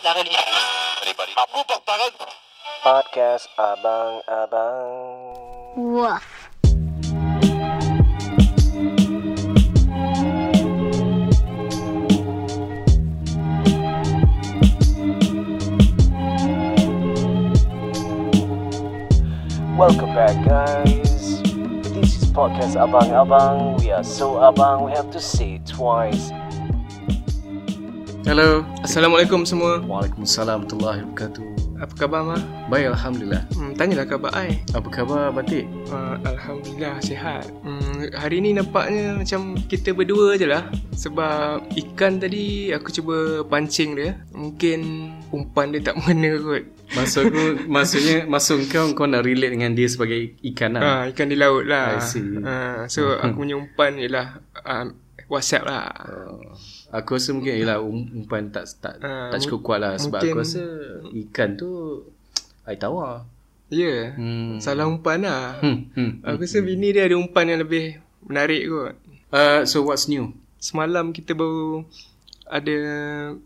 tangan ni. Anybody? Aku pak tangan. Podcast Abang-Abang Woof. Welcome back guys This is Podcast Abang-Abang We are so abang We have to say it twice Hello, Assalamualaikum semua. Waalaikumsalam warahmatullahi wabarakatuh. Apa khabar Ma? Baik Alhamdulillah. Hmm, tanyalah khabar ai. Apa khabar Batik? Uh, Alhamdulillah sihat. Hmm, hari ni nampaknya macam kita berdua je lah. Sebab ikan tadi aku cuba pancing dia. Mungkin umpan dia tak mengena kot. Maksud aku, maksudnya masuk kau kau nak relate dengan dia sebagai ikan lah. Ah, ikan di laut lah. I see. Ah, so aku punya umpan ialah uh, WhatsApp lah. Uh, aku rasa mungkin ialah um- umpan tak tak, Ah, tak cukup kuat lah sebab mungkin- aku rasa ikan tu ai tawar. Ya. Yeah. Hmm. Salah umpan lah. Hmm. hmm. Aku rasa bini dia ada umpan yang lebih menarik kot. Uh, so what's new? Semalam kita baru ada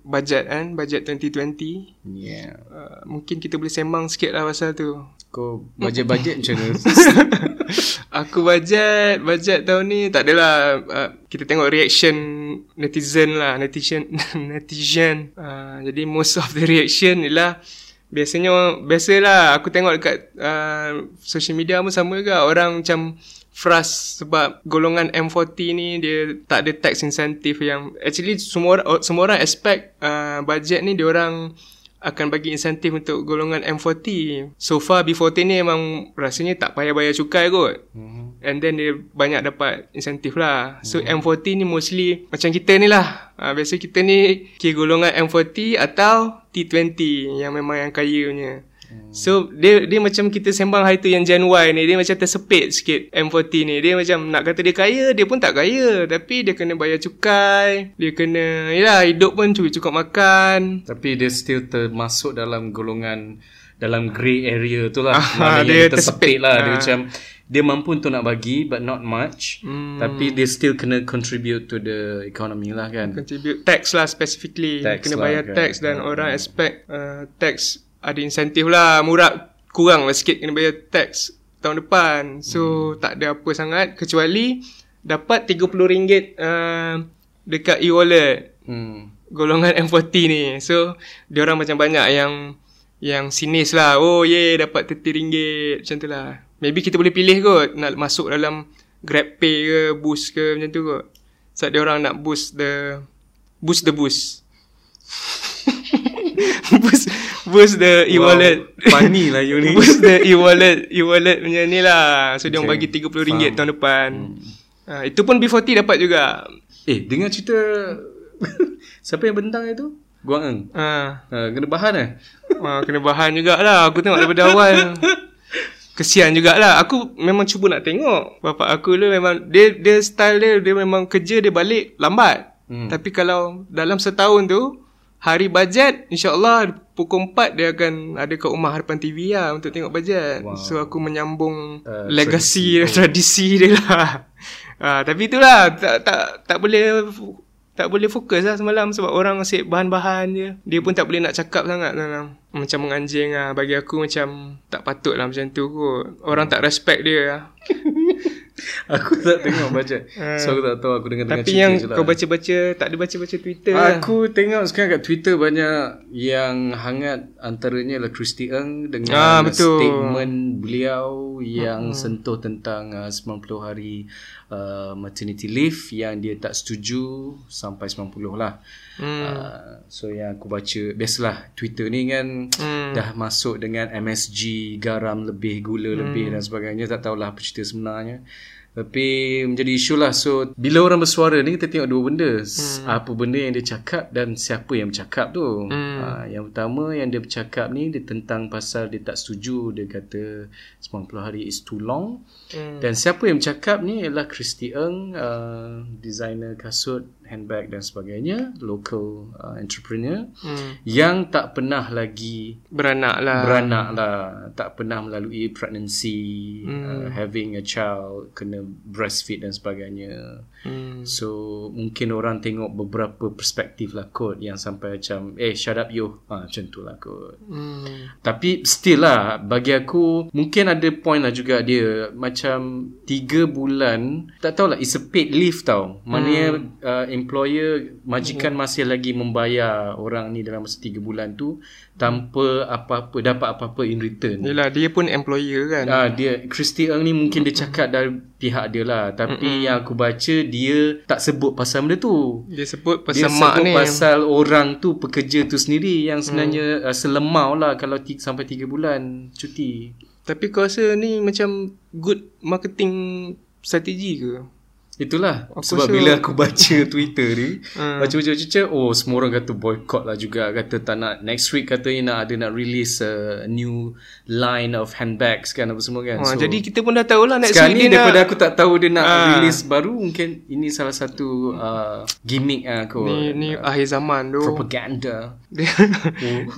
bajet kan, bajet 2020. Yeah. Uh, mungkin kita boleh sembang sikit lah pasal tu. Kau bajet-bajet macam mana? Aku bajet, bajet tahun ni tak adalah uh, kita tengok reaction netizen lah, netizen netizen. Uh, jadi most of the reaction ialah biasanya biasalah aku tengok dekat uh, social media pun sama juga orang macam frust sebab golongan M40 ni dia tak ada tax incentive yang actually semua semua orang expect uh, budget ni dia orang akan bagi insentif untuk golongan M40. So far B40 ni memang rasanya tak payah bayar cukai kot. Mm-hmm. And then dia banyak dapat insentif lah. So mm-hmm. M40 ni mostly macam kita ni lah. Ha, biasa kita ni kira golongan M40 atau T20 yang memang yang kaya punya. So dia dia macam kita sembang hari tu yang Gen Y ni dia macam tersepit sikit M40 ni. Dia macam nak kata dia kaya, dia pun tak kaya. Tapi dia kena bayar cukai, dia kena yalah hidup pun cukup cukup makan. Tapi dia still termasuk dalam golongan dalam grey area tu lah. Ah, dia tersepit tersepit. lah. Dia Ah. macam dia mampu untuk nak bagi but not much. Hmm. Tapi dia still kena contribute to the economy lah kan. contribute tax lah specifically Tax kena lah, bayar kan. tax dan orang expect uh, tax ada insentif lah murah kurang lah sikit kena bayar tax tahun depan. So hmm. tak ada apa sangat kecuali dapat RM30 uh, dekat e-wallet. Hmm. golongan M40 ni. So dia orang macam banyak yang yang sinis lah. Oh ye yeah, dapat RM30 macam tu lah. Maybe kita boleh pilih kot nak masuk dalam GrabPay ke Boost ke macam tu kot. Sebab dia orang nak boost the boost the boost. Boost boost the e-wallet Wow, funny lah you ni. boost the e-wallet e-wallet punya ni lah so dia orang bagi RM30 faham. tahun depan ha, itu pun B40 dapat juga Eh, dengar cerita siapa yang bentang itu? Guang Eng. ha. Ha, kena bahan eh? Ha, kena bahan jugalah Aku tengok daripada awal Kesian jugalah Aku memang cuba nak tengok Bapak aku tu memang Dia dia style dia Dia memang kerja dia balik lambat hmm. Tapi kalau Dalam setahun tu Hari bajet InsyaAllah Pukul 4 dia akan Ada kat rumah harapan TV lah Untuk tengok bajet wow. So aku menyambung Uh, Legacy dia Tradisi dia lah ha, Tapi itulah Tak tak tak boleh tak boleh fokus lah semalam sebab orang asyik bahan-bahan je. Dia pun tak boleh nak cakap sangat semalam. Macam menganjing lah. Bagi aku macam tak patut lah macam tu kot. Orang tak respect dia lah. Aku tak tengok baca. so aku tak tahu aku dengar-dengar Tapi cerita yang je lah. kau baca-baca, tak ada baca-baca Twitter lah. Aku tengok sekarang kat Twitter banyak yang hangat antaranya lah Christy Eng dengan Ah, betul. statement beliau yang hmm. sentuh tentang uh, 90 hari uh, maternity leave yang dia tak setuju sampai 90 lah. Hmm. Uh, so yang aku baca biasalah Twitter ni kan hmm. dah masuk dengan MSG garam lebih gula hmm. lebih dan sebagainya tak tahulah apa cerita sebenarnya. Tapi menjadi isu lah So bila orang bersuara ni Kita tengok dua benda hmm. Apa benda yang dia cakap Dan siapa yang bercakap tu hmm. ha, Yang pertama Yang dia bercakap ni Dia tentang pasal Dia tak setuju Dia kata 90 hari is too long hmm. Dan siapa yang bercakap ni Ialah Christy Eng uh, Designer kasut handbag dan sebagainya, local uh, entrepreneur Hmm. yang tak pernah lagi Beranak lah. beranak lah, tak pernah melalui pregnancy, Hmm. uh, having a child, kena breastfeed dan sebagainya. Hmm. So mungkin orang tengok beberapa perspektif lah kot yang sampai macam eh shut up yo. Ha, macam tu lah kot. Hmm. Tapi still lah bagi aku mungkin ada point lah juga dia macam 3 bulan tak tahulah it's a paid leave tau. Maknanya hmm. uh, employer majikan masih lagi membayar orang ni dalam masa 3 bulan tu tanpa apa-apa dapat apa-apa in return. Yelah, dia pun employer kan. Ah dia Christy Ng ni mungkin dia cakap dari pihak dia lah tapi yang aku baca dia tak sebut pasal benda tu. Dia sebut Dia pasal mak sebut ni. pasal orang tu pekerja tu sendiri yang sebenarnya hmm. uh, selemau lah kalau ti- sampai 3 bulan cuti. Tapi kau rasa ni macam good marketing strategi ke? Itulah Aku sebab rasa- bila aku baca Twitter ni Hmm. baca baca baca oh semua orang kata boycott lah juga kata tak nak next week katanya nak ada nak release a new line of handbags kan apa semua kan. Ha, jadi kita pun dah tahu lah next Sekarang week ni dia daripada nak aku tak tahu dia nak Ah. release baru mungkin ini salah satu uh, gimmick lah kot. ni, ni akhir zaman tu. propaganda. Dia,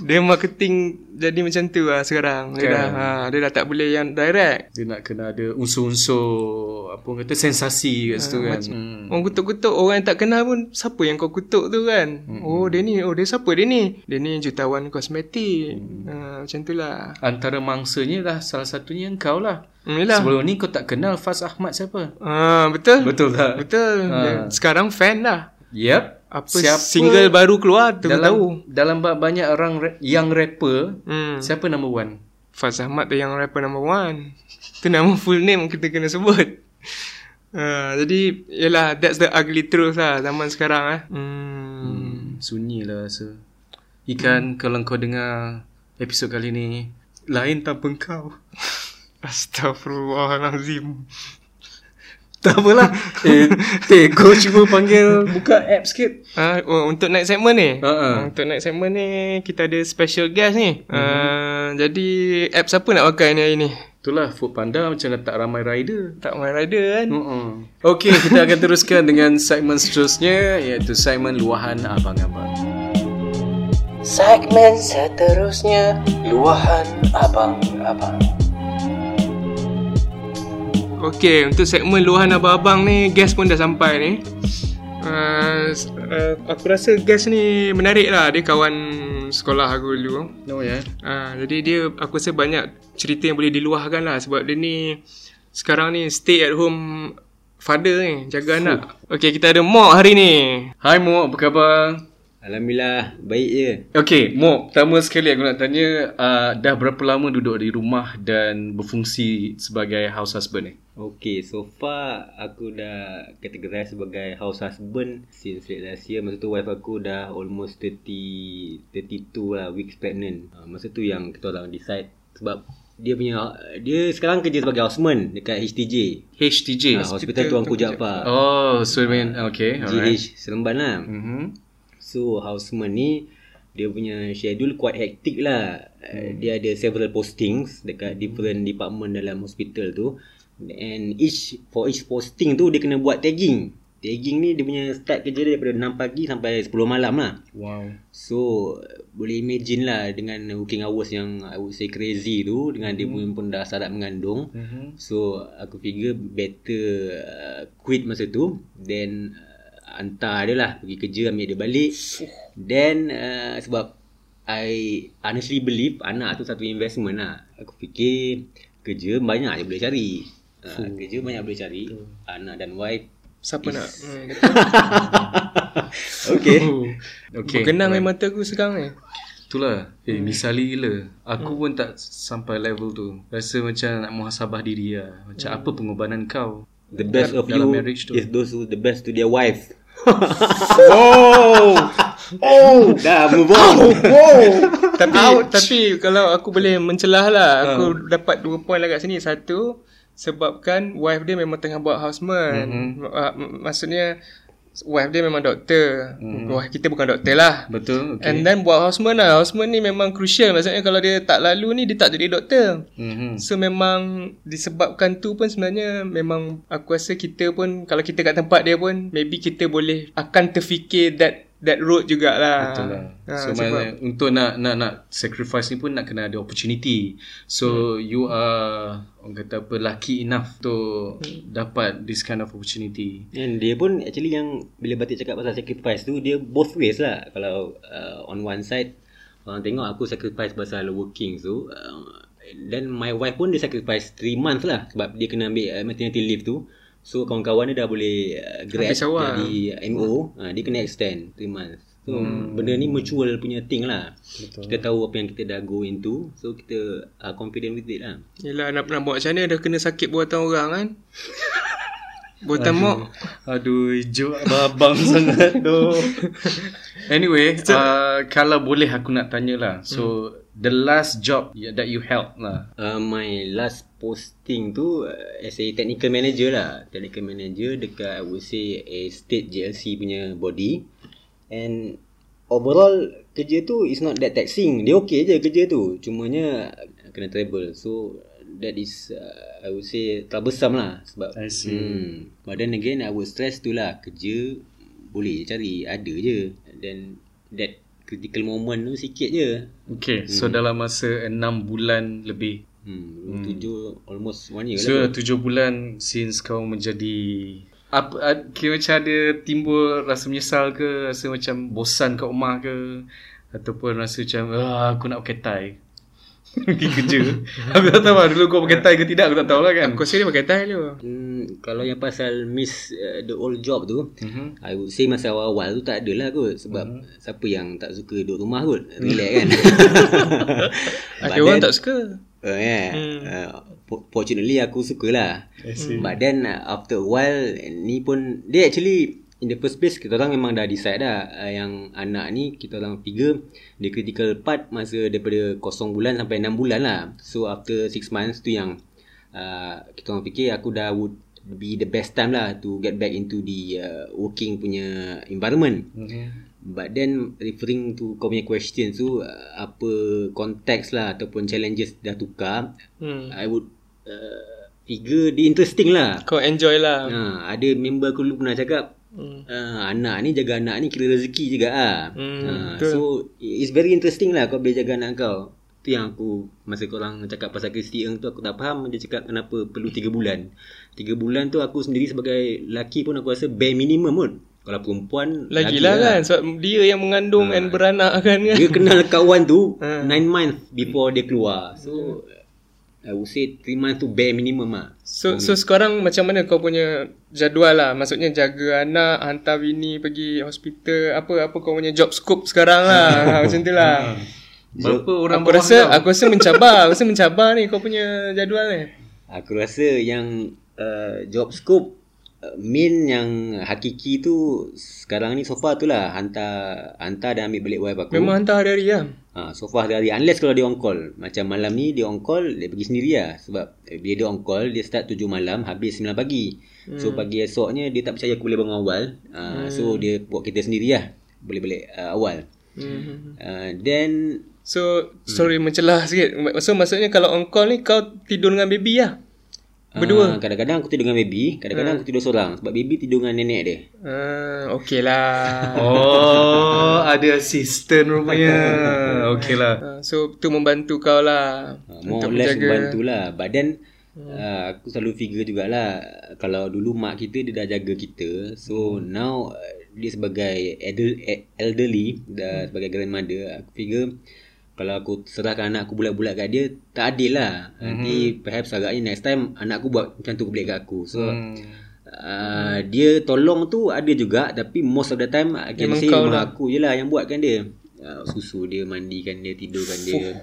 dia marketing jadi macam tu lah sekarang. Dia, Kan. dah, ha, dia dah tak boleh yang direct. Dia nak kena ada unsur-unsur apa kata sensasi kat situ kan. Hmm. Orang kutuk-kutuk Orang yang tak kenal pun Siapa yang kau kutuk tu kan mm-hmm. Oh dia ni Oh dia siapa dia ni Dia ni jutawan kosmetik mm. ha, Macam tu lah Antara mangsanya lah salah satunya engkau lah. hmm, Yelah Sebelum ni kau tak kenal Faz Ahmad siapa? ha, Betul Betul tak? Betul Ha. Sekarang fan lah Yep. Apa single baru keluar tu dalam, tahu Dalam ba- banyak orang ra- young rapper, hmm. siapa number one? Faz Ahmad tu yang rapper number one Tu nama full name kita kena sebut Uh, jadi Yelah That's the ugly truth lah Zaman sekarang eh hmm. Hmm, sunyi lah rasa. Ikan kalau kau dengar episod kali ni, lain tanpa kau. Astaghfirullahalazim Tak apalah. eh, teh, kau cuba panggil buka app sikit. Ah, oh, untuk next segment ni. Ha-ha. Untuk next segment ni kita ada special guest ni. Mm-hmm. Uh, jadi apps apa nak pakai ni hari ni? Itulah Food Panda macam tak ramai rider. Tak main rider kan? Mm-mm. Okey, kita akan teruskan dengan segmen seterusnya iaitu segmen luahan abang-abang. Segmen seterusnya Luahan Abang-Abang Okey, untuk segmen luahan abang-abang ni guest pun dah sampai ni. Uh, uh, aku rasa guest ni menarik lah. Dia kawan sekolah aku dulu. No ya. Yeah. Uh, jadi dia aku rasa banyak cerita yang boleh diluahkan lah sebab dia ni sekarang ni stay at home father ni jaga anak. Okey, kita ada Mok hari ni. Hai Mo, apa khabar? Alhamdulillah baik je. Okey, Mo, pertama sekali aku nak tanya uh, dah berapa lama duduk di rumah dan berfungsi sebagai house husband ni? Okay, so far aku dah categorize sebagai house husband since late last year. Masa tu wife aku dah almost 30, 32 lah weeks pregnant. Uh, masa tu yang kita orang decide sebab dia punya dia sekarang kerja sebagai houseman dekat HTJ. HTJ. Uh, Hospital Tuanku Jaafar. Oh, so I mean, okay, alright. GH Seremban lah. Mm-hmm. So houseman ni dia punya schedule quite hectic lah. Hmm. Dia ada several postings dekat different department dalam hospital tu. And each for each posting tu dia kena buat tagging. Tagging ni dia punya start kerja dia daripada 6 pagi sampai 10 malam lah. Wow. So boleh imagine lah dengan working hours yang I would say crazy tu dengan dia pun pun dah syarat mengandung. Mm-hmm. So aku figure better uh, quit masa tu then uh, hantar dia lah pergi kerja ambil dia balik. Then uh, sebab I honestly believe anak tu satu investment lah. Aku fikir kerja banyak je boleh cari. Uh, kerja banyak boleh cari. Anak dan wife. Siapa nak? Hmm, Okay. Okay. Berkenang air mata aku sekarang ni. Itulah. Eh, misali gila. Aku pun tak sampai level tu. Rasa macam nak muhasabah diri lah. Macam apa pengorbanan kau? The best of you marriage tu. is those who the best to their wife. Oh! Oh, dah move on. tapi tapi kalau aku boleh mencelah lah, aku dapat dua point lah kat sini. Satu, sebabkan wife dia memang tengah buat houseman. Mm-hmm. Uh, maksudnya wife dia memang doktor. Hmm. Wife kita bukan doktor lah. Betul. Okay. And then buat houseman lah. Houseman ni memang crucial. Maksudnya kalau dia tak lalu ni, dia tak jadi doktor. Mhm. So memang disebabkan tu pun sebenarnya memang aku rasa kita pun kalau kita kat tempat dia pun maybe kita boleh akan terfikir that that road jugalah. Betul lah. Ha, so mana, untuk nak nak nak sacrifice ni pun nak kena ada opportunity. So hmm. you are orang kata apa lucky enough to hmm. dapat this kind of opportunity. And dia pun actually yang bila Batik cakap pasal sacrifice tu dia both ways lah. Kalau uh, on one side orang tengok aku sacrifice pasal working tu uh, then my wife pun dia sacrifice 3 months lah sebab dia kena ambil uh, maternity leave tu. So kawan-kawan dia dah boleh uh, grad awal. jadi MO, uh, dia kena extend 3 months. So hmm. benda ni mutual punya thing lah. Betul. Kita tahu apa yang kita dah go into. So kita uh, confident with it lah. Yelah nak, nak buat macam mana dah kena sakit buatan orang kan. Buatan mok. Aduh, hijau babang sangat tu. Anyway, uh, kalau boleh aku nak tanya lah. So, hmm. the last job that you held lah. Uh, my last posting tu uh, as a technical manager lah. Technical manager dekat I would say a state JLC punya body. And overall kerja tu is not that taxing. Dia okay je kerja tu. Cumanya kena travel. So that is uh, I would say troublesome lah sebab I see. Hmm, but then again I would stress tu lah. Kerja boleh cari. Ada je. Then that critical moment tu sikit je. Okay, so dalam masa 6 bulan lebih. hmm, tujuh almost one year So, lah 7 bulan since kau menjadi apa kira macam ada timbul rasa menyesal ke, rasa macam bosan kat rumah ke? Ataupun rasa macam ah, aku nak pakai tie. Pergi kerja. aku tak tahu lah dulu kau pakai tie ke tidak aku tak tahu lah kan. Aku rasa dia pakai tie tu. Hmm, kalau yang pasal miss uh, the old job tu, Mhm. mm-hmm. I would say masa awal-awal tu tak adalah kot sebab mm-hmm. siapa yang tak suka duduk rumah kot, relax kan. But Ada orang then- tak suka. Uh, yeah. hmm. uh, for- fortunately aku suka lah. But then uh, after a while ni pun dia actually in the first place kita orang memang dah decide dah uh, yang anak ni kita orang figure dia critical part masa daripada kosong bulan sampai 6 bulan lah. So after 6 months tu yang uh, kita orang fikir aku dah would be the best time lah to get back into the uh, working punya environment. Mhm. But then referring to kau punya question tu uh, apa konteks lah ataupun challenges dah tukar Hmm. I would uh, figure dia interesting lah. Kau enjoy lah. Ha, ada member aku dulu pernah cakap Hmm. uh, anak ni jaga anak ni kira rezeki juga ah. Hmm, ha, betul. so it's very interesting lah kau boleh jaga anak kau. Tu yang aku masa korang cakap pasal Kristi Eng tu aku tak faham dia cakap kenapa perlu 3 bulan. 3 bulan tu aku sendiri sebagai lelaki pun aku rasa bare minimum pun. Kalau perempuan Lagilah lagi kan sebab dia yang mengandung and beranak kan kan. Dia kenal kawan tu Ha. 9 months before dia keluar. So I would say 3 months tu bare minimum lah. So so sekarang macam mana kau punya jadual lah? Maksudnya jaga anak, hantar bini pergi hospital, apa apa kau punya job scope sekarang lah. ha, macam tu lah. Berapa orang Aku rasa aku rasa mencabar, aku rasa mencabar ni kau punya jadual ni. Aku rasa yang uh, job scope main yang hakiki tu sekarang ni so far tu lah hantar hantar dan ambil balik wife aku. Memang hantar hari-hari lah. Ha, so far hari unless kalau dia on call. Macam malam ni dia on call dia pergi sendiri lah sebab bila dia on call dia start 7 malam habis 9 pagi. Hmm. So pagi esoknya dia tak percaya aku boleh bangun awal. Ha, hmm. so dia buat kita sendiri lah. Boleh balik uh, awal. Hmm. Uh, then So sorry mencelah sikit. So maksudnya kalau on call ni kau tidur dengan baby lah. Berdua. Ah, kadang-kadang aku tidur dengan baby, kadang-kadang aku tidur seorang sebab baby tidur dengan nenek dia. Ah, okey lah. Oh, ada assistant rupanya. Okey lah. Ah, so tu membantu kau lah. Uh, more or less bantulah. But then uh, aku selalu figure jugalah kalau dulu mak kita dia dah jaga kita. So now uh, dia sebagai elder, elderly dah sebagai grandmother aku figure kalau aku serahkan anak aku bulat-bulat kat dia tak adil lah. Nanti perhaps agaknya next time anak aku buat macam tu balik kat aku. So Uh, dia tolong tu ada juga tapi most of the time I can Memang say kau memang lah. aku je lah yang buatkan dia. Uh, susu dia, mandikan dia, tidurkan dia.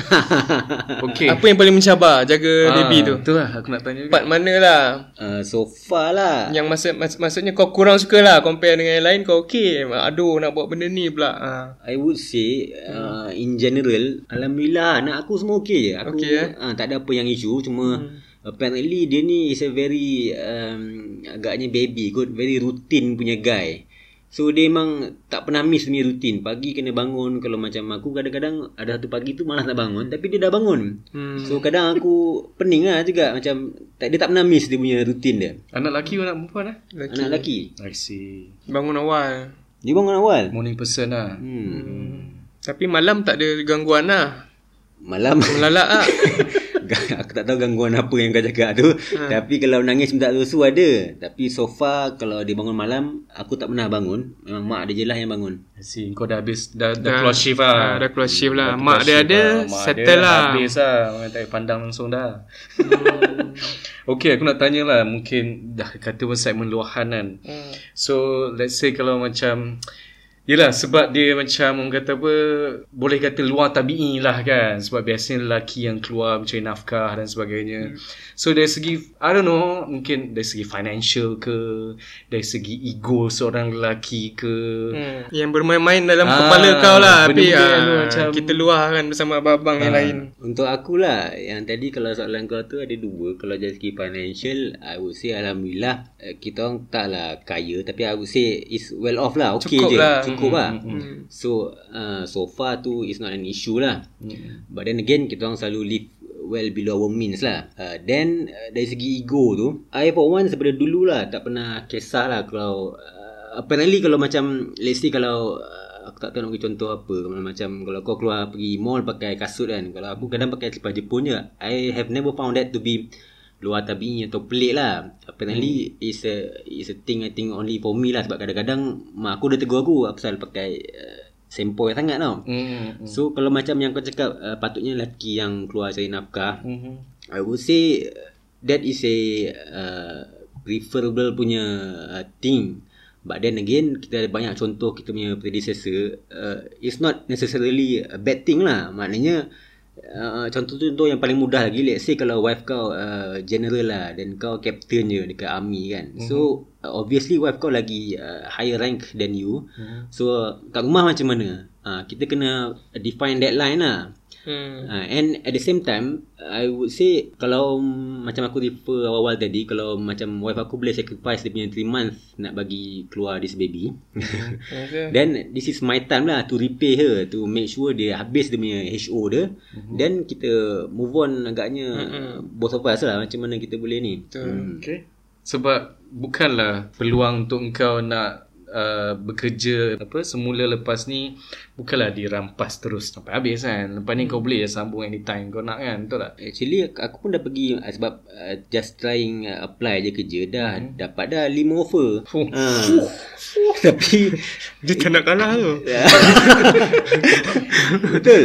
Okey. Apa yang paling mencabar jaga baby tu? Itulah aku nak tanya juga. Part mana lah? Uh, so far lah. Yang maksud mak, maksudnya kau kurang suka lah compare dengan yang lain kau okey. Aduh nak buat benda ni pula. Ha. I would say uh, in general alhamdulillah anak aku semua okey je. Aku Okey, eh? uh, tak ada apa yang isu cuma apparently dia ni is a very um, agaknya baby kot very routine punya guy so dia memang tak pernah miss punya routine pagi kena bangun kalau macam aku kadang-kadang ada satu pagi tu malas nak bangun tapi dia dah bangun Hmm. so kadang aku pening lah juga macam tak, dia tak pernah miss dia punya routine dia Anak lelaki ke anak perempuan eh? Lelaki. anak lelaki I see. Bangun awal. dia bangun awal Morning person lah. hmm. Tapi malam tak ada gangguan lah. malam Melalak lah. aku tak tahu gangguan apa yang kau cakap tu Ha. tapi kalau nangis minta susu ada tapi so far kalau dia bangun malam aku tak pernah bangun memang mak dia je lah yang bangun I see. Kau dah habis, dah, dah, Dah- keluar shift lah. ah, dah keluar shift lah. Dah Mak dia ada, Mak settle dia lah. Habis lah. Orang tak pandang langsung dah. okay, aku nak tanya lah. Mungkin dah kata pun segmen luahan kan. Hmm. So, let's say kalau macam... Yelah sebab dia macam orang kata apa boleh kata luar tabi'i lah kan sebab biasanya lelaki yang keluar mencari nafkah dan sebagainya so dari segi I don't know mungkin dari segi financial ke dari segi ego seorang lelaki ke Hmm. Yang bermain-main dalam Ah, kepala kau lah. Tapi ah, macam- kita luahkan bersama abang-abang yang lain. Untuk aku lah Yang tadi kalau soalan kau tu ada dua Kalau dari segi financial I would say Alhamdulillah eh, Kita orang taklah kaya Tapi I would say Is well off lah Okay Cukup je lah. Cukup lah Hmm. So uh, So far tu Is not an issue lah Hmm. But then again Kita orang selalu live Well below our means lah uh, Then uh, Dari segi ego tu I for one Daripada dulu lah Tak pernah kisah lah Kalau uh, Apparently kalau macam Let's say kalau uh, Aku tak tahu nak bagi contoh apa Kalau Macam kalau kau keluar Pergi mall pakai kasut kan Kalau aku kadang pakai selipar Jepun je I have never found that to be Luar tabi atau pelik lah Apparently hmm. is a is a thing I think only for me lah Sebab kadang-kadang Mak aku dah tegur aku Pasal pakai uh, Sempoi sangat tau Hmm. So kalau macam yang kau cakap uh, patutnya lelaki yang keluar cari nafkah, Hmm. I would say that is a uh, preferable punya uh, thing. But then again kita ada banyak contoh kita punya predecessor uh, it's not necessarily a bad thing lah. Maknanya uh, contoh-contoh yang paling mudah lagi let's say kalau wife kau uh, general lah dan kau captain je dekat army kan. Mm-hmm. So uh, obviously wife kau lagi uh, higher rank than you. Mm-hmm. So kat rumah macam mana? Uh, kita kena define that line lah. Hmm. Uh, and at the same time I would say Kalau Macam aku refer awal-awal tadi Kalau macam wife aku boleh sacrifice Dia punya 3 months Nak bagi keluar this baby Okay. Then this is my time lah To repay her To make sure dia habis dia punya HO dia Then kita move on agaknya Both of us lah Macam mana kita boleh ni Betul. Okay. Sebab bukanlah peluang untuk engkau nak uh, bekerja apa semula lepas ni bukanlah dirampas terus sampai habis kan. Lepas ni kau boleh je sambung anytime kau nak kan. Betul tak? Actually aku pun dah pergi uh, Sebab uh, just trying uh, apply je kerja Dah dapat dah 5 offer Fuh. uh. Tapi Dia tak nak kalah tu. Betul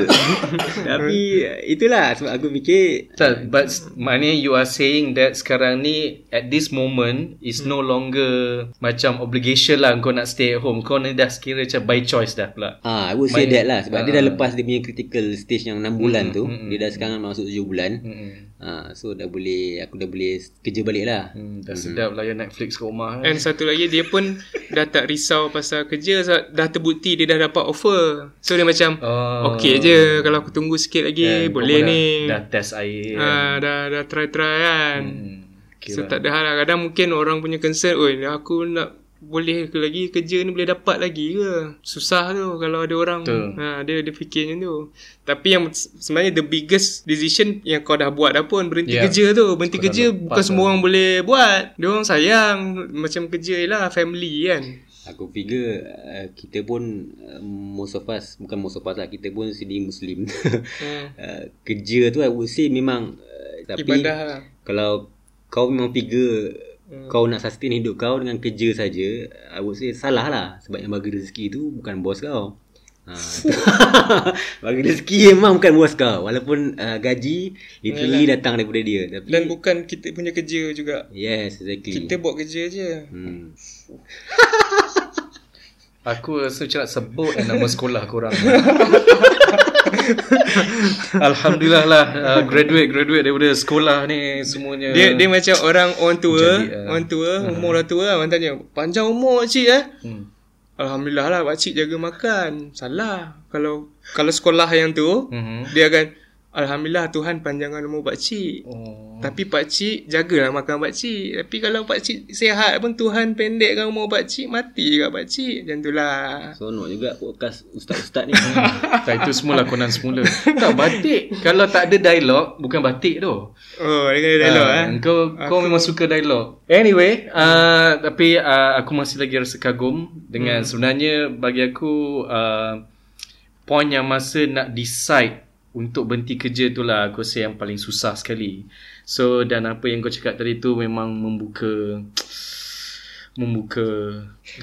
Tapi itulah Sebab aku fikir Tak, but maknanya you are saying that sekarang ni at this moment is no longer macam obligation lah kau nak stay at home. Kau ni dah kira macam by choice dah pula. Ah, I would say that lah Sebab dia dah Ah. lepas dia punya critical stage yang 6 bulan tu Dia dah sekarang masuk 7 bulan Hmm. ah, So dah boleh Aku dah boleh kerja balik lah Hmm, dah sedap lah ya Netflix kat rumah. And satu lagi dia pun dah tak risau pasal kerja sebab dah terbukti dia dah dapat offer. So dia macam Oh. okey je kalau aku tunggu sikit lagi Kan, kau boleh ni. Dah, dah test air. Ah dah dah try try kan. Hmm. Okay so lah. tak ada hal lah. Kadang mungkin orang punya concern, oi aku nak boleh ke lagi kerja ni boleh dapat lagi ke? Susah tu kalau ada orang Betul. ha dia dia fikir macam tu. Tapi yang se- sebenarnya the biggest decision yang kau dah buat dah pun berhenti Yeah. kerja tu. Berhenti dah kerja bukan semua orang boleh buat. Dia orang sayang macam kerja lah family kan. Aku figure uh, kita pun uh, most of us bukan most of us lah kita pun sendiri muslim. Hmm. uh, kerja tu I would say memang uh, tapi Ibadah lah. kalau kau memang figure hmm. kau nak sustain hidup kau dengan kerja saja, I would say salah lah sebab yang bagi rezeki tu bukan bos kau. Ha, bagi rezeki memang bukan bos kau walaupun uh, gaji literally datang daripada dia tapi Dan bukan kita punya kerja juga. yes exactly Kita buat kerja je. hmm. Aku rasa macam nak sebut nama sekolah korang. Alhamdulillah lah uh, graduate graduate daripada sekolah ni semuanya. Dia dia macam orang orang tua, Jadi, uh, orang tua, umur dah tua orang tanya, "Panjang umur cik eh?" hmm. Alhamdulillah lah pak cik jaga makan. Salah. Kalau kalau sekolah yang tu, Mhm. dia akan Alhamdulillah Tuhan panjangkan umur pakcik. Oh. Tapi pakcik jagalah makan pakcik. Tapi kalau pakcik sihat pun Tuhan pendekkan umur pakcik, mati juga pakcik. Macam tu lah. Sonok juga podcast ustaz-ustaz ni. Tak itu semua lakonan semula. tak batik. Kalau tak ada dialog bukan batik tu. Oh, dia kena dialog Ah, eh. Kau kau memang suka dialog. Anyway, uh, tapi uh, aku masih lagi rasa kagum dengan Hmm. sebenarnya bagi aku uh, point yang masa nak decide untuk berhenti kerja tu lah aku rasa yang paling susah sekali. So dan apa yang kau cakap tadi tu memang membuka membuka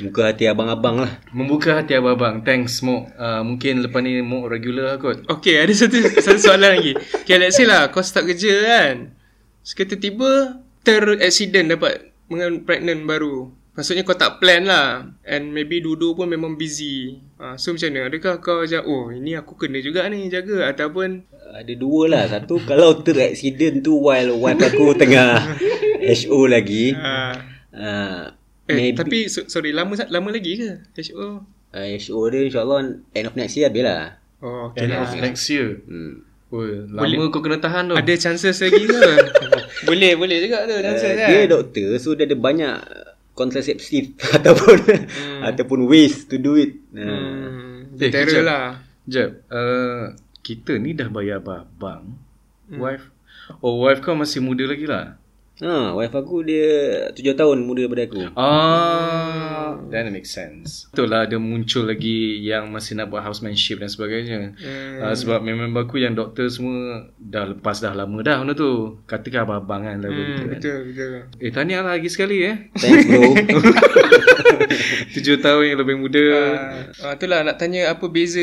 Muka hati abang-abang lah. membuka hati abang-abang. Thanks Mok. Uh, mungkin lepas ni Mok regular lah kot. Okay, ada satu, satu soalan lagi. Okay, let's say lah, kau start kerja kan. So, tiba-tiba ter-accident dapat dengan pregnant baru. Maksudnya kau tak plan lah. And maybe dua-dua pun memang busy. Ha, so macam mana? Adakah kau macam, oh ini aku kena juga ni jaga. Ataupun, Ada dua lah. Satu kalau ter-accident tu while wife aku tengah HO lagi. ha, Uh, eh maybe, tapi so, sorry, lama lama lagi ke? HO? uh, HO dia insyaAllah end of next year habis lah. Oh, okay End lah. of next year. Hmm. Oh, lama kau kena tahan tu. Ada chances lagi ke? boleh, boleh juga tu chances Uh, kan? dia doktor so dia ada banyak contraceptive ataupun ataupun ways to do it. Hmm, Eh, terror kejap. lah. Jep, uh, kita ni dah bayar abang. Wife. Oh, wife kau masih muda lagi lah. Ha, wife aku dia 7 tahun muda daripada aku. Ah, that makes sense. Betul lah ada muncul lagi yang masih nak buat housemanship dan sebagainya. Hmm. Uh, sebab member aku yang doktor semua dah lepas dah lama dah benda tu. Katakan abang-abang kan Hmm, kita kan. betul, betul. Eh, tahniah lah lagi sekali eh. Thanks bro. Tujuh tahun yang lebih muda. Ah, itulah nak tanya apa beza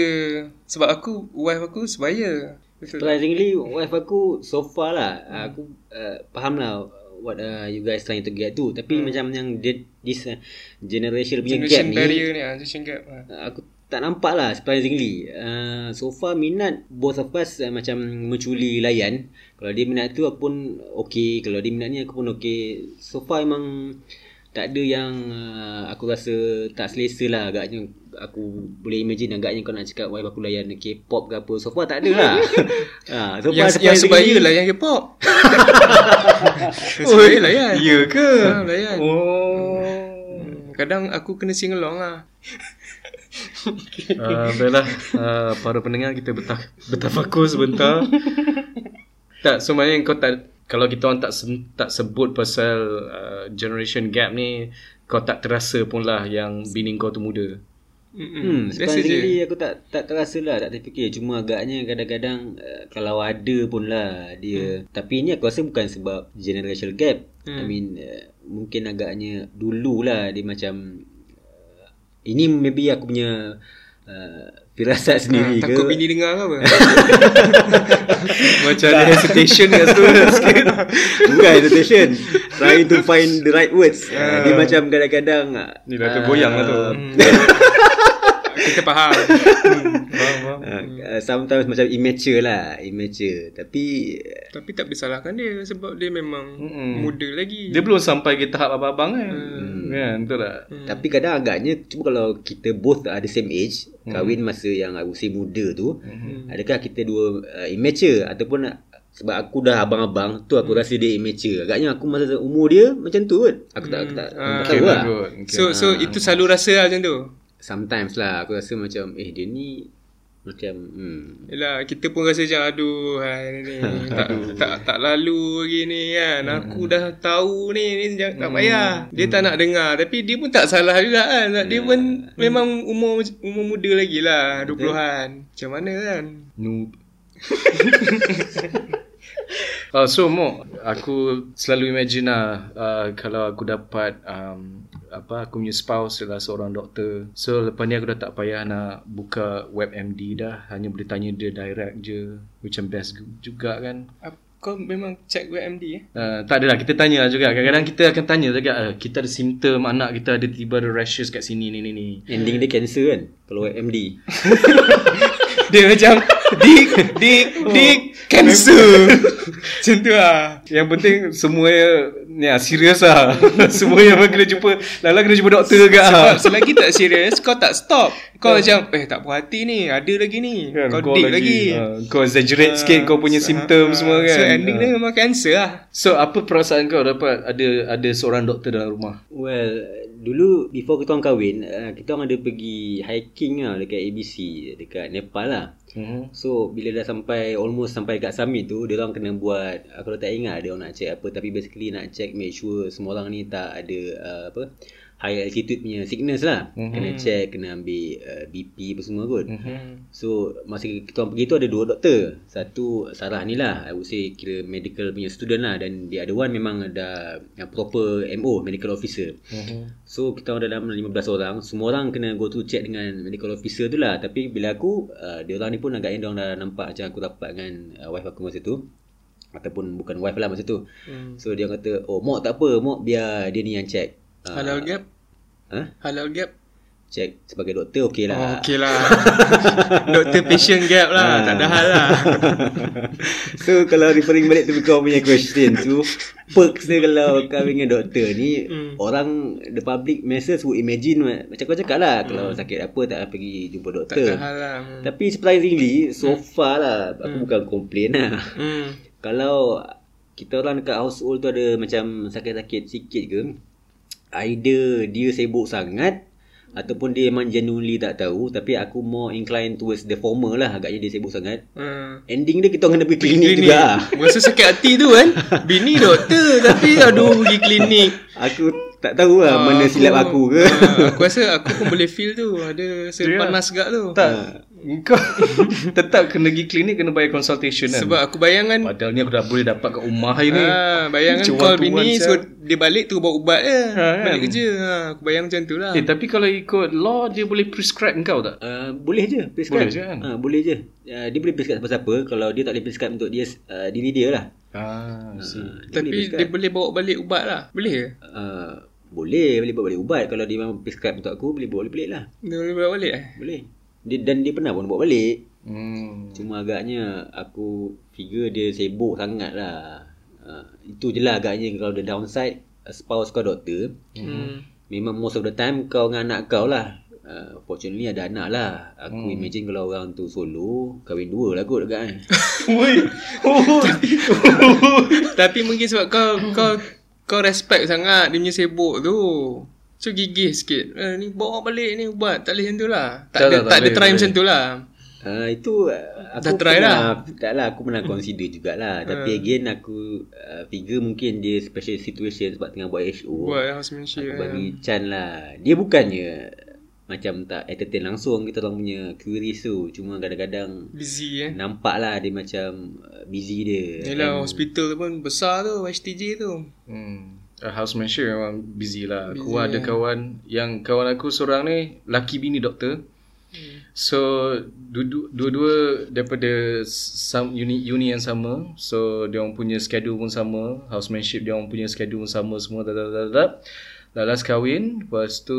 sebab aku wife aku sebaya. Betul. Surprisingly wife aku so far lah aku uh, faham lah what uh, you guys trying to get to. Tapi macam yang di- this uh, generation punya Generation gap barrier ni ni, ah, generation gap. ah. uh, aku tak nampak lah surprisingly. Uh, so far minat both of us uh, macam menculi layan. Kalau dia minat tu aku pun okay. Kalau dia minat ni aku pun okay. So far memang tak ada yang uh, aku rasa tak selesa lah agaknya aku boleh imagine agaknya kau nak cakap wife aku layan K-pop ke apa so far tak ada lah ha, so Yang, far yang surprisingly- sebaya lah yang K-pop. yang sebaya lah ya. Ke? Ha, layan. Oh. Hmm, Kadang aku kena sing along lah. Uh, baiklah uh, para pendengar kita betah bertafakur sebentar. tak sebenarnya kau tak kalau kita orang tak se- tak sebut pasal uh, generation gap ni kau tak terasa pun lah yang bini kau tu muda. Hmm, Biasa je. surprisingly aku tak tak terasa lah, tak terfikir. Cuma agaknya kadang-kadang uh, kalau ada pun lah dia. Hmm. Tapi ni aku rasa bukan sebab generational gap. Hmm. I mean uh, mungkin agaknya dululah dia macam uh, ini maybe aku punya uh, firasat sendiri Ha, ke. takut bini dengar ke apa? Macam ada hesitation kat situ sikit. Bukan hesitation. Trying to find the right words. Uh, dia macam kadang-kadang uh, Ni dah tergoyang lah tu. Kita faham. Uh, uh, sometimes macam immature lah Immature Tapi Tapi tak boleh salahkan dia sebab dia memang Mm-mm. muda lagi. Dia belum sampai ke tahap abang-abang kan. Kan betul tak? Hmm. Tapi kadang agaknya Cuma kalau kita both are the same age hmm. Kahwin masa yang I would say muda tu hmm. Adakah kita dua uh, immature Ataupun sebab aku dah abang-abang Tu aku rasa dia immature Agaknya aku masa umur dia Macam tu kot Aku tak, aku tak, Ah, tak tahu lah. Okay. So so itu selalu rasa lah macam tu. Sometimes lah Aku rasa macam Eh dia ni Macam hmm. Yelah kita pun rasa macam aduh hai, ni, ni. tak, tak tak lalu lagi ni kan. Aku dah tahu ni ni jangan tak payah. Dia tak nak dengar tapi dia pun tak salah juga kan. Dia pun memang umur umur muda lagi lah 20-an. Macam mana kan? Noob. uh, so Mo, aku selalu imagine lah uh, kalau aku dapat um, apa aku punya spouse adalah seorang doktor. So lepas ni aku dah tak payah nak buka web MD dah, hanya boleh tanya dia direct je. Macam best juga kan. Kau memang check WebMD eh? Uh, tak adalah kita tanya lah juga Kadang-kadang kita akan tanya juga uh, Kita ada simptom Anak kita ada tiba ada rashes kat sini ni ni ni Ending dia cancer kan Kalau MD Dia macam Dik Dik Dik Cancer Macam tu lah Yang penting semua Ya serius lah. Semua yang kena jumpa Lala kena jumpa doktor juga. Sebab selagi tak serius Kau tak stop. Kau macam Eh tak puas hati ni Ada lagi ni. Kan, Kau dig lagi, ah, Kau exaggerate sikit Kau punya simptom semua kan. So ending Ah. dia memang cancer lah. So apa perasaan kau dapat Ada ada seorang doktor dalam rumah? Well, dulu before kita orang kahwin, uh, kita orang ada pergi hiking lah dekat ABC, dekat Nepal lah. Hmm. So, bila dah sampai, almost sampai dekat summit tu, dia orang kena buat, uh, kalau tak ingat dia orang nak check apa, tapi basically nak check make sure semua orang ni tak ada uh, apa, high altitude punya sickness lah. Mm-hmm. Kena check, kena ambil uh, BP apa semua kot. Mm-hmm. So, masa kita pergi tu ada dua doktor. Satu Sarah ni lah, I would say kira medical punya student lah dan the other one memang ada proper MO, medical officer. Mm-hmm. So, kita orang dalam 15 orang, semua orang kena go to check dengan medical officer tu lah. Tapi bila aku, uh, dia orang ni pun agaknya dia orang dah nampak macam aku rapat dengan uh, wife aku masa tu ataupun bukan wife lah masa tu. Hmm. So dia kata, "Oh, mok tak apa, mok biar dia ni yang check." Uh, Halal gap Ha? Halal gap Check sebagai doktor okey Oh, lah. okay lah Doktor patient gap lah Tak ada hal lah so kalau referring balik tu kau punya question tu, perks dia kalau kahwin dengan doktor ni, Hmm. orang the public masses would imagine ma- macam kau cakap lah kalau sakit apa tak pergi jumpa Hmm. Tak doktor. ada hal lah Hmm. Tapi surprisingly, so far lah, aku bukan complain lah. hmm. Kalau kita orang dekat household tu ada macam sakit-sakit sikit ke, either dia sibuk sangat ataupun dia memang genuinely tak tahu tapi aku more inclined towards the former lah agaknya dia sibuk sangat. Hmm. Ending dia kita orang kena pergi klinik juga. lah. Masa sakit hati tu kan Bini doktor Tapi aduh pergi klinik Aku tak tahu lah mana silap aku ke. Ah, Aku rasa aku pun boleh feel tu Ada rasa Ya. panas gak tu Tak Kau tetap kena pergi klinik Kena bayar consultation kan Sebab aku bayangkan Padahal ni aku dah boleh dapat kat rumah hari ni Ah, bayangan Cuan call bini so dia balik tu bawa ubat je. Ha, kan? Balik kerja. Ha, aku bayang macam tu lah. Eh tapi kalau ikut law Dia boleh prescribe kau tak? Uh, boleh je prescribe. Boleh je kan? Uh, boleh je. Uh, dia boleh prescribe siapa-siapa kalau dia tak boleh prescribe untuk dia uh, diri dia lah. Ah. Uh, dia boleh Tapi prescribe. dia boleh bawa balik ubat lah. Boleh ke? uh, boleh boleh bawa balik ubat kalau dia memang prescribe untuk aku boleh bawa balik lah. Dia boleh bawa balik eh? Boleh. Dia, dan dia pernah pun bawa balik. Hmm. Cuma agaknya aku figure dia sibuk sangat lah. Uh, itu je lah agaknya kalau the downside spouse kau doktor. Hmm. Memang most of the time kau dengan anak kau lah. Uh, fortunately ada anak lah. Aku hmm. imagine kalau orang tu solo, kahwin dua lah kot dekat kan. Woi. Tapi mungkin sebab kau kau kau respect sangat dia punya sibuk tu. So gigih sikit. Eh, ni bawa balik ni ubat. Tak boleh macam tu lah. Tak, Tak ada, lah, tak, tak ada try macam tu lah. Uh, itu uh, aku Dah try pernah, lah. Tak lah aku pernah consider jugalah. Tapi again aku uh, figure mungkin dia special situation sebab tengah buat HO. Buat housemanship. Aku bagi Chan lah. Dia bukannya macam tak entertain langsung kita orang punya queries tu. Cuma kadang-kadang Busy eh. nampak lah dia macam uh, busy dia. Yelah hospital tu pun besar tu. HTJ tu. Hmm. Uh, housemanship memang busy lah. Busy, Aku ada ya. kawan yang kawan aku seorang ni laki bini doktor. So du- dua-dua daripada some uni uni yang sama. So dia orang punya schedule pun sama, housemanship dia orang punya schedule pun sama semua dah dah dah dah. Last kahwin, lepas tu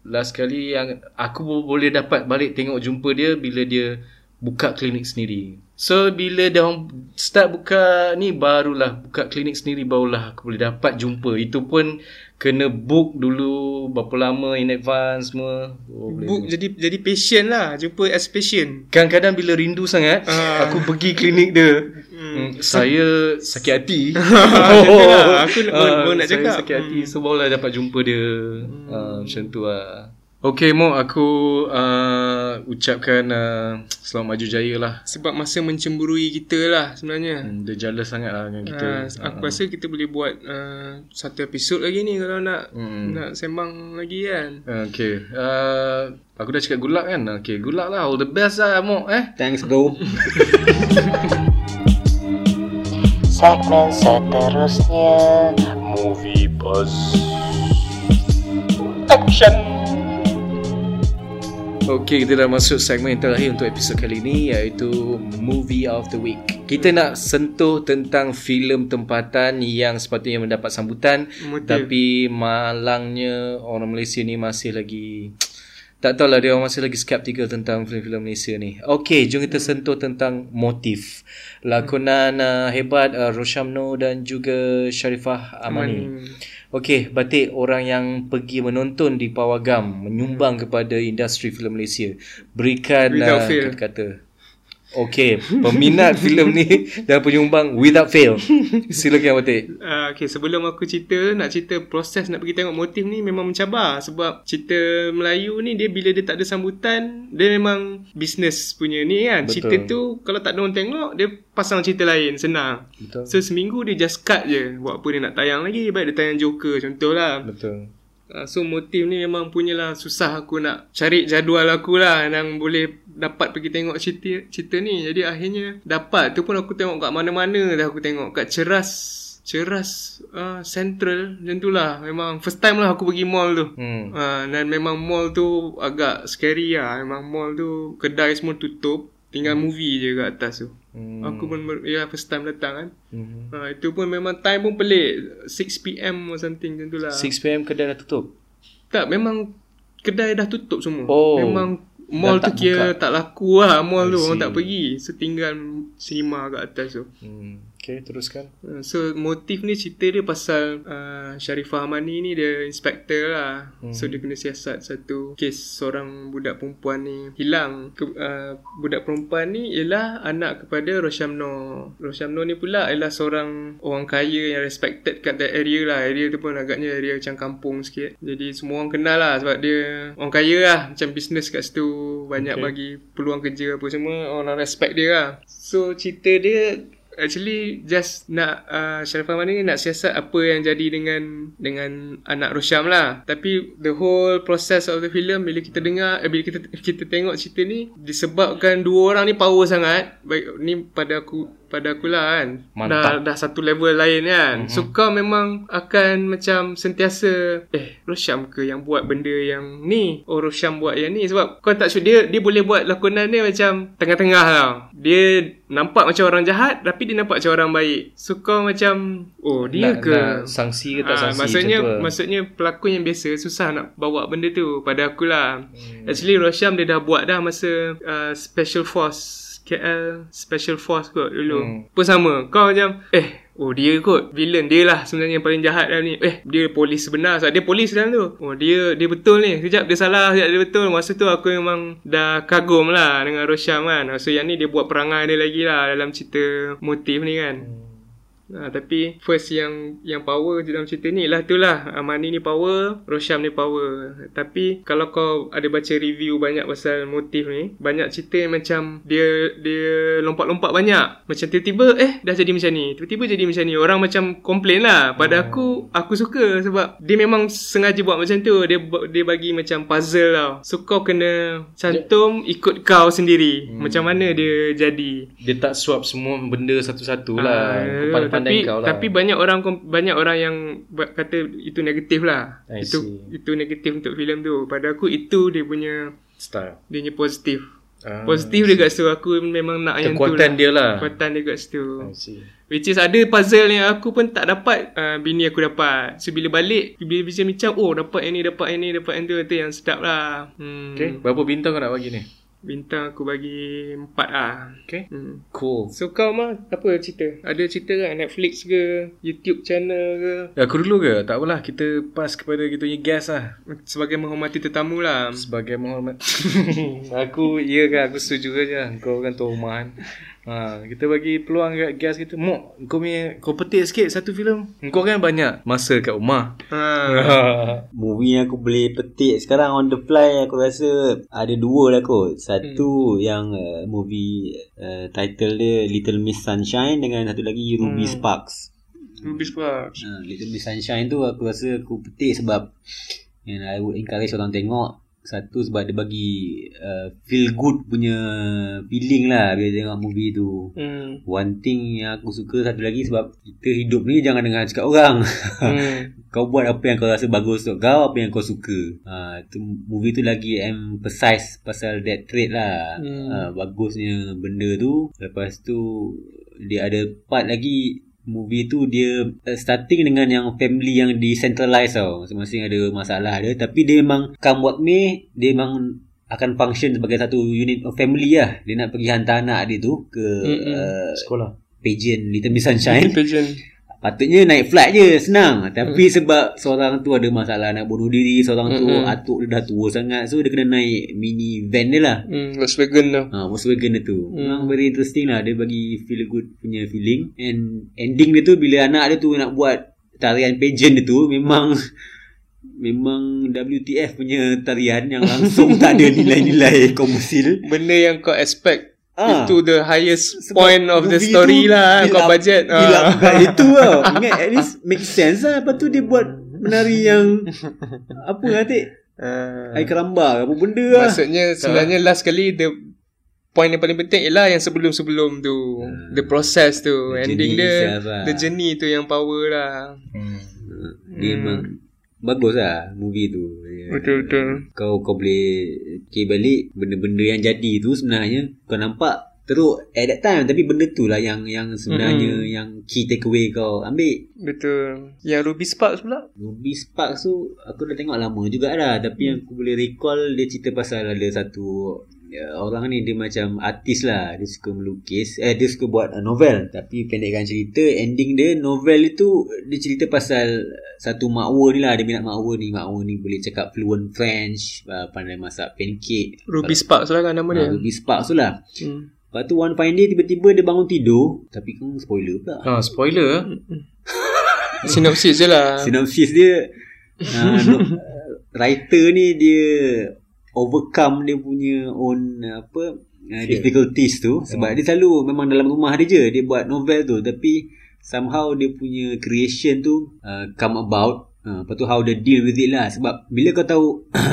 last kali yang aku bo- boleh dapat balik tengok jumpa dia bila dia buka klinik sendiri. So bila dia orang start buka ni barulah buka klinik sendiri barulah aku boleh dapat jumpa. Itu pun kena book dulu berapa lama in advance semua. Oh, boleh Book jadi jadi patient lah. Jumpa as patient. Kadang-kadang bila rindu sangat Ah. Aku pergi klinik dia hmm. Saya sakit hati Itulah, aku nak- Ah, baru nak saya cakap. sakit hati So barulah dapat jumpa dia Ah, Macam tu lah Okay Mo Aku uh, Ucapkan uh, Selamat maju jaya lah. Sebab masa mencemburui kita lah sebenarnya. hmm, Dia jealous sangat lah dengan kita. Uh, aku rasa kita boleh buat uh, satu episod lagi ni kalau nak Hmm. nak sembang lagi kan. Okay uh, Aku dah cakap good luck kan? Okay good luck lah. All the best lah Mo eh? Thanks bro. Segmen seterusnya. Movie Buzz. Action Okay, kita dah masuk segmen terakhir untuk episod kali ini iaitu Movie of the Week. Kita nak sentuh tentang filem tempatan yang sepatutnya mendapat sambutan Motif. tapi malangnya orang Malaysia ni masih lagi Tak tahulah dia orang masih lagi skeptical tentang filem-filem Malaysia ni. Okey, jom kita sentuh tentang motif. Lakonan uh, hebat uh, Roshamno dan juga Sharifah Amani. Okey, batik orang yang pergi menonton di Pawagam menyumbang kepada industri filem Malaysia. Berikan uh, kata-kata. Okey, peminat filem ni dan penyumbang without fail. Silakan batik. Uh, okay, sebelum aku cerita, nak cerita proses nak pergi tengok motif ni memang mencabar. Sebab cerita Melayu ni, dia bila dia tak ada sambutan, dia memang business punya ni kan. Betul. Cerita tu, kalau tak ada orang tengok, dia pasang cerita lain, senang. Betul. So, seminggu dia just cut je. Buat apa dia nak tayang lagi, baik dia tayang Joker contohlah. Betul. Uh, so motif ni memang punyalah susah aku nak cari jadual aku lah yang boleh dapat pergi tengok cerita, cerita ni. Jadi akhirnya dapat. Tu pun aku tengok kat mana-mana dah aku tengok. Kat Ceras Ceras uh, Central macam tu lah. Memang first time lah aku pergi mall tu. Hmm. Uh, dan memang mall tu agak scary lah. Memang mall tu kedai semua tutup. Tinggal movie je kat atas tu. Hmm. Aku pun ya first time datang kan. Hmm. Uh, itu pun memang time pun pelik. 6pm or something macam tu lah. 6pm kedai dah tutup. Tak, memang kedai dah tutup semua. Oh. Memang mall tu tak kira buka. tak laku lah mall tu. Orang tak pergi. Setinggal cinema kat atas tu. Hmm. Okay, teruskan. Uh, So motif ni cerita dia pasal uh, Sharifah Amani ni dia inspector lah. Hmm. So dia kena siasat satu kes seorang budak perempuan ni hilang. Ke, uh, budak perempuan ni ialah anak kepada Roshamno. Roshamno ni pula ialah seorang orang kaya yang respected kat that area lah. Area tu pun agaknya area macam kampung sikit. Jadi semua orang kenal lah sebab dia orang kaya lah. Macam business kat situ banyak Okay. okay. bagi peluang kerja apa semua. Orang respect dia lah. So cerita dia actually just nak uh, Sharifah Mani ni nak siasat apa yang jadi dengan dengan anak Rosham lah. Tapi the whole process of the film bila kita dengar eh, bila kita kita tengok cerita ni disebabkan dua orang ni power sangat. Baik ni pada aku pada aku lah kan Mantap. dah, dah satu level lain kan mm-hmm. so kau memang akan macam sentiasa eh Rosham ke yang buat benda yang ni oh Rosham buat yang ni sebab kau tak sure dia dia boleh buat lakonan dia macam tengah-tengah tau dia nampak macam orang jahat tapi dia nampak macam orang baik so kau macam oh dia nak, ke Nak sangsi ke tak sangsi maksudnya lah. maksudnya pelakon yang biasa susah nak bawa benda tu pada aku lah. Hmm. Actually Rosham dia dah buat dah masa uh, Special Force KL Special Force kot dulu. Hmm. Pun sama. Kau macam eh Oh dia kot Villain. Dia lah Sebenarnya yang paling jahat dalam ni. Eh dia polis sebenar Sebab dia polis dalam tu. Oh dia Dia betul ni. Sekejap dia salah. Sekejap dia betul. Masa tu aku memang Dah kagum lah Dengan Rosham kan. So yang ni dia buat perangai dia lagi lah Dalam cerita Motif ni kan. Hmm. Ha, tapi first yang yang power dalam cerita ni lah tu lah Amani ni power Rosham ni power. Tapi kalau kau ada baca review banyak pasal motif ni Banyak cerita yang macam Dia dia lompat-lompat banyak. Macam tiba-tiba eh dah jadi macam ni. Tiba-tiba jadi macam ni. Orang macam komplain lah Pada aku Aku suka sebab Dia memang sengaja buat macam tu. Dia dia bagi macam puzzle tau. So kau kena cantum ikut kau sendiri. Macam mana dia jadi. Dia tak swap semua benda satu-satu Ah, lah. Pandai-pandai tapi, kau lah. Tapi banyak orang banyak orang yang kata itu negatif lah. I itu see. itu negatif untuk filem tu. Pada aku itu dia punya Style. dia punya positif. Ah, positif dia kat situ aku memang nak yang tu Kekuatan lah. dia lah. Kekuatan dia kat situ. Which is ada puzzle yang aku pun tak dapat uh, Bini aku dapat So bila balik Bila bincang-bincang Oh dapat yang ni Dapat yang ni Dapat yang tu Itu yang sedap lah hmm. Okay. Berapa bintang kau nak bagi ni? Bintang aku bagi Empat lah Okay. hmm. Cool. So kau mah Apa cerita Ada cerita kan Netflix ke YouTube channel ke Ya, aku dulu ke? Tak apalah. Kita pass kepada kita punya guest lah. Sebagai menghormati tetamu lah Sebagai menghormat. aku, ya kan. Aku setuju je. Kau kan tuan rumah kan. Ha, kita bagi peluang kat guest kita. Mok, kau punya, kau petik sikit satu filem. Kau kan banyak masa kat rumah. ha. Movie yang aku boleh petik sekarang on the fly aku rasa ada dua lah kot. Satu hmm. yang uh, movie uh, title dia Little Miss Sunshine dengan satu lagi Ruby Hmm. Sparks. Ruby Sparks Uh, Little Miss Sunshine tu aku rasa aku petik sebab and I would encourage orang tengok satu sebab dia bagi uh, feel good punya feeling lah bila tengok movie tu. hmm. One thing yang aku suka satu lagi sebab kita hidup ni jangan dengar cakap orang. Hmm. kau buat apa yang kau rasa bagus untuk kau, apa yang kau suka. Ha, tu movie tu lagi emphasize pasal that trait lah. Hmm. Ha, bagusnya benda tu. Lepas tu dia ada part lagi movie tu dia uh, starting dengan yang family yang decentralized tau. Masing-masing ada masalah dia tapi dia memang come what may dia memang akan function sebagai satu unit of family lah. Dia nak pergi hantar anak dia tu ke uh, Sekolah. pageant Little Miss Sunshine. Pageant. Patutnya naik flight je senang. Tapi sebab seorang tu ada masalah nak bunuh diri Seorang tu Mm-mm. atuk dia dah tua sangat So dia kena naik mini van dia lah. Hmm, Volkswagen tu. Ha, Volkswagen dia tu. Memang very interesting lah Dia bagi feel good punya feeling. And ending dia tu Bila anak dia tu nak buat Tarian pageant dia tu Memang Memang WTF punya tarian Yang langsung tak ada nilai-nilai komersil. Benda yang kau expect Ah. Itu the highest Sebab point of the story tu lah build Kau up- budget up ah. itu tau Ingat at least make sense lah Lepas tu dia buat Menari yang Apa nanti Ah. Air kerambar ke Apa benda lah Maksudnya sebenarnya last kali the point yang paling penting ialah yang sebelum-sebelum tu. the process tu. The Ending journey dia lah. the journey tu yang power lah. Dia memang Bagus lah Movie tu. Betul-betul. Kau kau boleh Cek balik Benda-benda yang jadi tu sebenarnya. Kau nampak Teruk at that time. Tapi benda tu lah Yang yang sebenarnya Yang key takeaway kau ambil. Betul. Yang Ruby Sparks pula? Ruby Sparks tu Aku dah tengok lama jugalah. Tapi yang aku boleh recall Dia cerita pasal ada satu ya, Orang ni dia macam artis lah. Dia suka melukis. Eh dia suka buat uh, novel. Tapi pendekkan cerita Ending dia novel itu Dia cerita pasal Satu makwa ni lah. Dia minat makwa ni. Makwa ni boleh cakap fluent French uh, Pandai masak pancake. Ruby Sparks lah kan nama dia. uh, Ruby Sparks tu lah. Hmm. Lepas tu one fine day Tiba-tiba dia bangun tidur. Tapi kan spoiler pula. Ha, spoiler. Sinopsis je lah. Sinopsis dia uh, no, Writer ni dia Overcome dia punya own Apa uh, Difficulties tu. Sebab dia selalu Memang dalam rumah dia je Dia buat novel tu. Tapi Somehow dia punya creation tu uh, Come about uh, Lepas tu how they deal with it lah. Sebab Bila kau tahu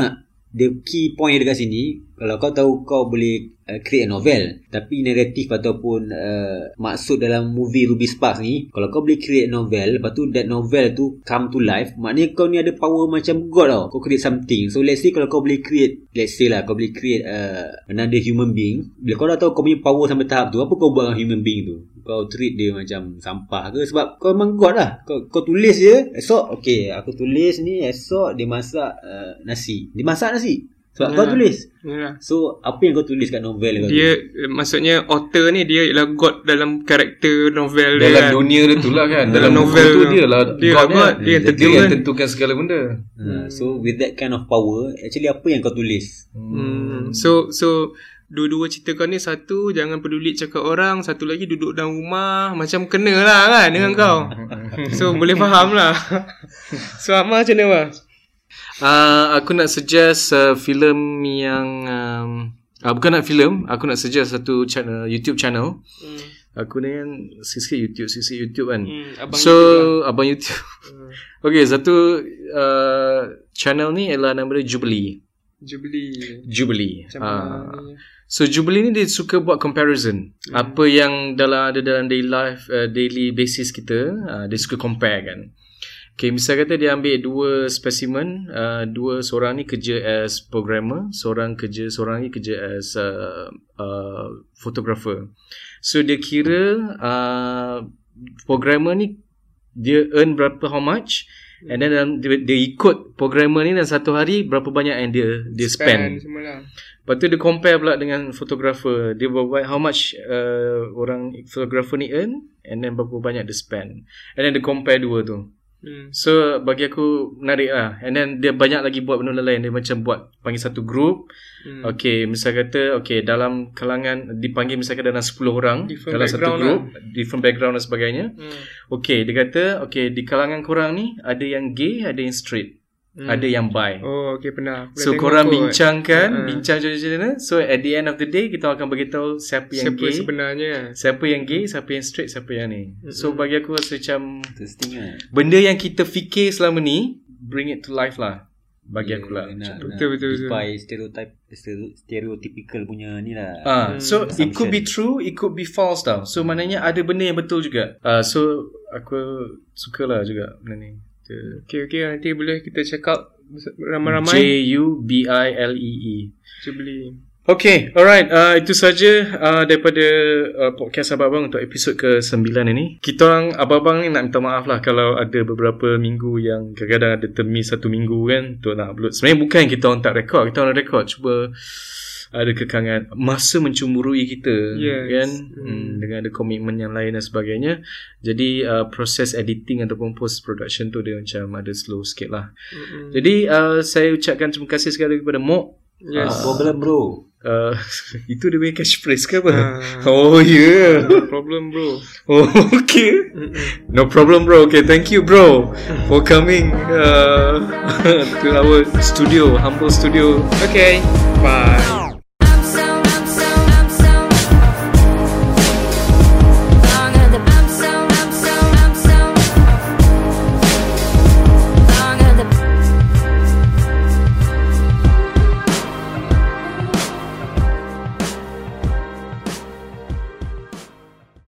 The key point dekat sini Kalau kau tahu Kau boleh uh, Create a novel Tapi naratif ataupun uh, Maksud dalam movie Ruby Sparks ni Kalau kau boleh create novel Lepas tu that novel tu Come to life Maknanya kau ni ada power macam God tau. Kau create something. So let's say kalau kau boleh create Let's say lah Kau boleh create uh, Another human being Bila kau dah tahu Kau punya power sampai tahap tu Apa kau buat dengan human being tu? Kau treat dia macam sampah ke? Sebab kau memang god lah. Kau, kau tulis je esok okay aku tulis ni esok dia masak uh, nasi. Dia masak nasi sebab Ya. kau tulis Yalah. so apa yang kau tulis kat novel kau Dia tu eh, maksudnya author ni dia ialah god dalam karakter novel dia Dalam kan. dunia dia tu lah kan. Dalam novel tu dia lah. Dia God God. kan. Dia yang Dia tentukan. yang tentukan segala benda. uh, so with that kind of power actually apa yang kau tulis Hmm. So so dua-dua cerita kau ni satu jangan peduli cakap orang, satu lagi duduk dalam rumah macam kena lah kan dengan kau. So boleh faham lah. so Ahmad macam mana? Uh, aku nak suggest uh, filem yang um, uh, bukan nak filem, aku nak suggest satu channel YouTube channel. Hmm. Aku ni kan sikit YouTube, sikit YouTube kan. Hmm, abang so YouTube abang YouTube. okay, satu uh, channel ni ialah nama dia Jubilee. Jubilee. Jubilee. Macam ni? So Jubilee ni dia suka buat comparison. Hmm. Apa yang dalam ada dalam daily life uh, daily basis kita, uh, dia suka compare kan. Okay, misal kata dia ambil dua spesimen, uh, dua seorang ni kerja as programmer, seorang kerja seorang ni kerja as uh, uh, photographer. So dia kira uh, programmer ni dia earn berapa how much and then dalam, dia, dia ikut programmer ni dalam satu hari berapa banyak yang dia dia spend. lah. Lepas tu dia compare pula dengan photographer. Dia berapa how much uh, orang photographer ni earn and then berapa banyak dia spend. And then dia compare dua tu. Hmm. So bagi aku menarik lah. And then dia banyak lagi buat benda lain. Dia macam buat panggil satu group. Hmm. Okay misal kata okay dalam kalangan dipanggil misalkan dalam 10 orang Different dalam satu group. Different background dan sebagainya. Hmm. Okay dia kata okay di kalangan korang ni ada yang gay ada yang straight. Hmm. Ada yang bi. Oh, okay pernah. Pernah So korang kot. bincangkan Ha. Bincang macam mana So at the end of the day Kita akan beritahu Siapa yang siapa gay sebenarnya. Siapa yang gay Siapa yang straight Siapa yang ni So bagi aku rasa macam interesting lah Benda yang kita fikir selama ni Bring it to life lah Bagi aku lah nak, Betul, nak betul, betul. defy stereotype stereo- stereotypical punya ni lah Ah, so it could be true, it could be false tau. So maknanya ada benda yang betul juga. Ah, so aku sukalah juga benda ni. The Okay, okay. Nanti boleh kita check out J ramai-ramai. U B I L E E. Jubilee. Okay, alright. Uh, itu saja uh, daripada uh, podcast Abang-Abang untuk episod ke-9 ini. Kita orang Abang-Abang ni nak minta maaf lah kalau ada beberapa minggu yang kadang-kadang ada termis satu minggu kan untuk nak upload. Sebenarnya bukan kita orang tak rekod. Kita orang rekod. Cuba ada kekangan masa mencemburui kita Yes. kan hmm. dengan ada komitmen yang lain dan sebagainya jadi uh, proses editing ataupun post production tu dia macam ada slow sikit lah Mm-mm. jadi uh, saya ucapkan terima kasih sekali kepada Mok Yes. Problem bro. Uh, itu dia punya catchphrase ke apa? Ah. oh yeah. No problem bro. Oh okay. No problem bro. Okay, thank you bro for coming uh, to our studio, humble studio. Okay. Bye.